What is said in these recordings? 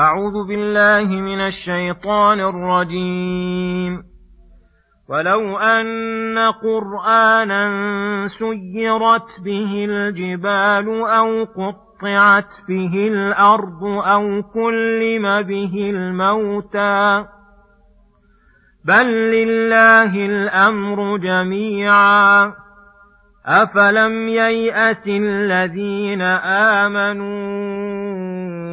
أعوذ بالله من الشيطان الرجيم. ولو أن قرآنا سيرت به الجبال أو قطعت به الأرض أو كلم به الموتى. بل لله الأمر جميعا. أفلم ييأس الذين آمنوا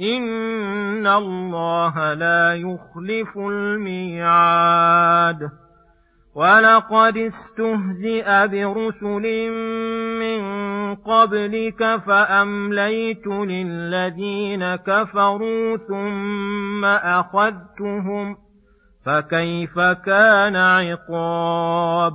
إن الله لا يخلف الميعاد. ولقد استهزئ برسل من قبلك فأمليت للذين كفروا ثم أخذتهم فكيف كان عقاب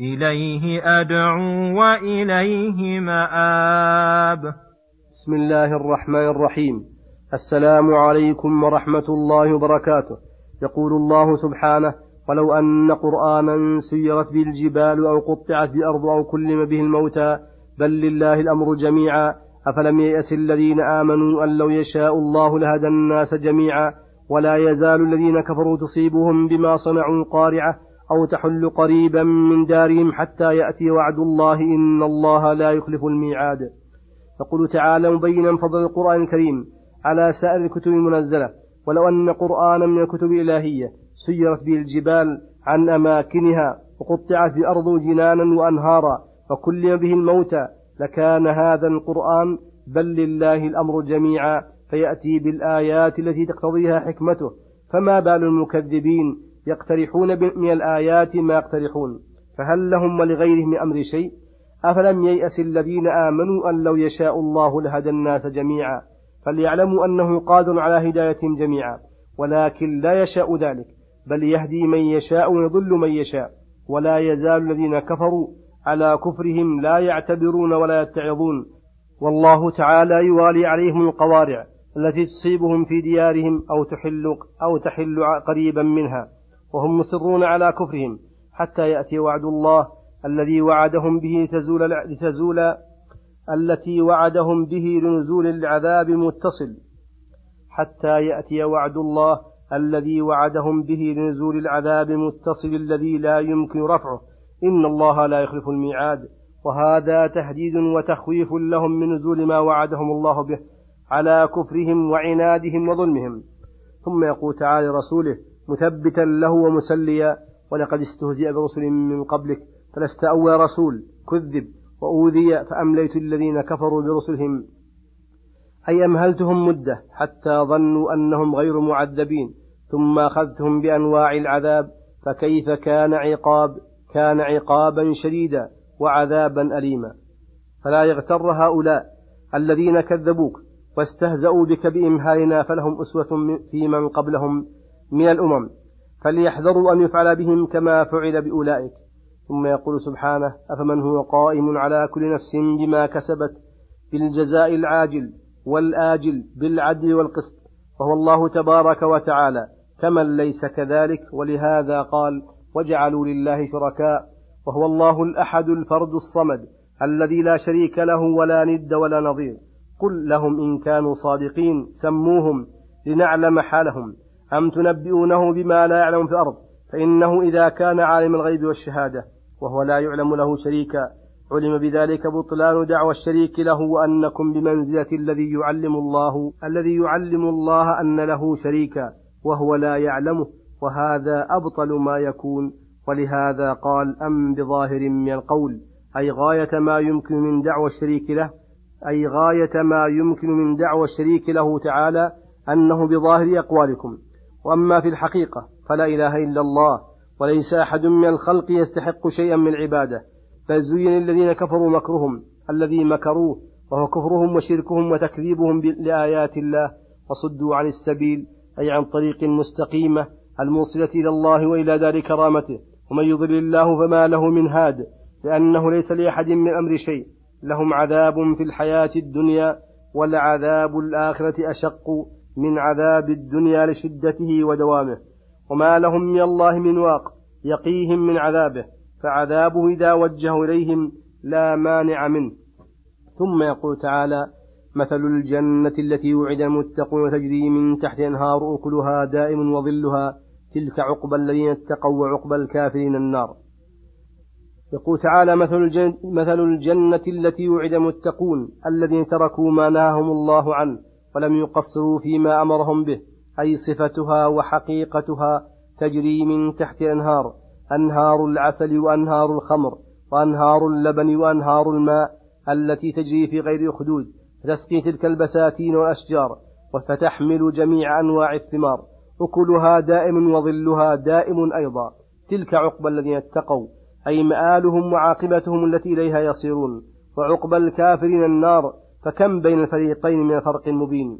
إليه أدعو وإليه مآب. بسم الله الرحمن الرحيم. السلام عليكم ورحمة الله وبركاته. يقول الله سبحانه ولو أن قرآنا سيرت به الجبال أو قطعت بأرض أو كلم به الموتى بل لله الأمر جميعا. أفلم ييأس الذين آمنوا أن لو يشاء الله لهدى الناس جميعا ولا يزال الذين كفروا تصيبهم بما صنعوا قارعة أو تحل قريبا من دارهم حتى يأتي وعد الله إن الله لا يخلف الميعاد. يقول تعالى مبينا فضل القرآن الكريم على سائر الكتب المنزلة. ولو أن قرآنا من الكتب الإلهية سيرت به الجبال عن أماكنها وقطعت بأرض جنانا وأنهارا فكلم به الموتى لكان هذا القرآن بل لله الأمر جميعا فيأتي بالآيات التي تقتضيها حكمته. فما بال المكذبين يقترحون من الآيات ما يقترحون. فهل لهم ولغيرهم من أمر شيء؟ أفلم ييأس الذين آمنوا أن لو يشاء الله لهدى الناس جميعا فليعلموا أنه قادر على هدايتهم جميعا. ولكن لا يشاء ذلك بل يهدي من يشاء ويضل من يشاء. ولا يزال الذين كفروا على كفرهم لا يعتبرون ولا يتعظون. والله تعالى يوالي عليهم القوارع التي تصيبهم في ديارهم أو تحل أو تحل قريبا منها. وهم مصرون على كفرهم حتى يأتي وعد الله الذي وعدهم به لتزول, لتزول التي وعدهم به لنزول العذاب متصل حتى يأتي وعد الله الذي وعدهم به لنزول العذاب متصل الذي لا يمكن رفعه. إن الله لا يخلف الميعاد. وهذا تهديد وتخويف لهم من نزول ما وعدهم الله به على كفرهم وعنادهم وظلمهم. ثم يقول تعالى لرسوله مثبتا له ومسليا ولقد استهزئ برسل من قبلك فلست أول رسول كذب وأوذي فأمليت الذين كفروا برسلهم. أي أمهلتهم مدة حتى ظنوا أنهم غير معذبين ثم أخذتهم بأنواع العذاب فكيف كان عقاب كان عقابا شديدا وعذابا أليما. فلا يغتر هؤلاء الذين كذبوك واستهزأوا بك بإمهالنا فلهم أسوة في من قبلهم. من الأمم فليحذروا أن يفعل بهم كما فعل بأولئك. ثم يقول سبحانه أفمن هو قائم على كل نفس بما كسبت بالجزاء العاجل والآجل بالعدل والقسط وهو الله تبارك وتعالى. كمن ليس كذلك؟ ولهذا قال وجعلوا لله شركاء وهو الله الأحد الفرد الصمد الذي لا شريك له ولا ند ولا نظير. قل لهم إن كانوا صادقين سموهم لنعلم حالهم. أم تنبئونه بما لا يعلم في الأرض؟ فإنه إذا كان عالم الغيب والشهادة وهو لا يعلم له شريكا علم بذلك بطلان دعوى الشريك له وأنكم بمنزلة الذي يعلم الله الذي يعلم الله أن له شريكا وهو لا يعلمه وهذا أبطل ما يكون. ولهذا قال أم بظاهر من القول أي غاية ما يمكن من دعوى الشريك له أي غاية ما يمكن من دعوى الشريك له تعالى أنه بظاهر أقوالكم. وأما في الحقيقة فلا إله إلا الله وليس أحد من الخلق يستحق شيئا من العبادة بل زين الذين كفروا مكرهم الذي مكروه وهو كفرهم وشركهم وتكذيبهم لآيات الله وصدوا عن السبيل أي عن طريق مستقيمة الموصلة إلى الله وإلى دار كرامته ومن يضلل الله فما له من هاد لأنه ليس لأحد من أمر شيء. لهم عذاب في الحياة الدنيا ولعذاب الآخرة أشق. من عذاب الدنيا لشدته ودوامه. وما لهم من الله من واق يقيهم من عذابه فعذابه إذا وجه إليهم لا مانع منه. ثم يقول تعالى مثل الجنة التي وعد المتقون تجري من تحت أنهار أكلها دائم وظلها تلك عقبى الذين اتقوا وعقبى الكافرين النار. يقول تعالى مثل الجنة, مثل الجنة التي وعد المتقون الذين تركوا ما نهاهم الله عنه ولم يقصروا فيما أمرهم به أي صفتها وحقيقتها تجري من تحت أنهار أنهار العسل وأنهار الخمر وأنهار اللبن وأنهار الماء التي تجري في غير أخدود تسقي تلك البساتين والأشجار وفتحمل جميع أنواع الثمار أكلها دائم وظلها دائم أيضا. تلك عقبى الذين اتقوا أي مآلهم وعاقبتهم التي إليها يصيرون وعقبى الكافرين النار فكم بين الفريقين من فرق مبين؟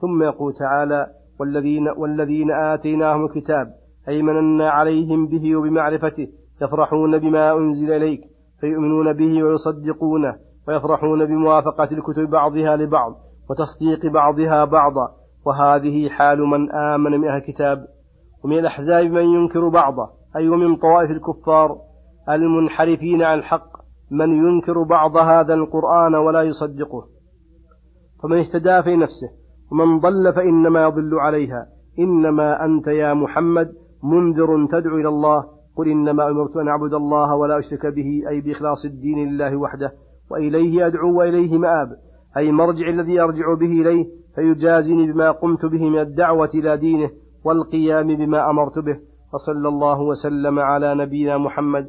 ثم يقول تعالى والذين, والذين آتيناهم الكتاب أي مننا عليهم به وبمعرفته يفرحون بما أنزل إليك فيؤمنون به ويصدقونه ويفرحون بموافقة الكتب بعضها لبعض وتصديق بعضها بعضا وهذه حال من آمن من أهل الكتاب. ومن الأحزاب من ينكر بعضه أي ومن طوائف الكفار المنحرفين عن الحق من ينكر بعض هذا القرآن ولا يصدقه فمن اهتدى في نفسه ومن ضل فإنما يضل عليها. إنما أنت يا محمد منذر تدعو إلى الله قل إنما أمرت أن أعبد الله ولا أشرك به أي بإخلاص الدين لله وحده وإليه أدعو وإليه مآب. أي مرجع الذي أرجع به إليه فيجازيني بما قمت به من الدعوة إلى دينه والقيام بما أمرت به. وصلى الله وسلم على نبينا محمد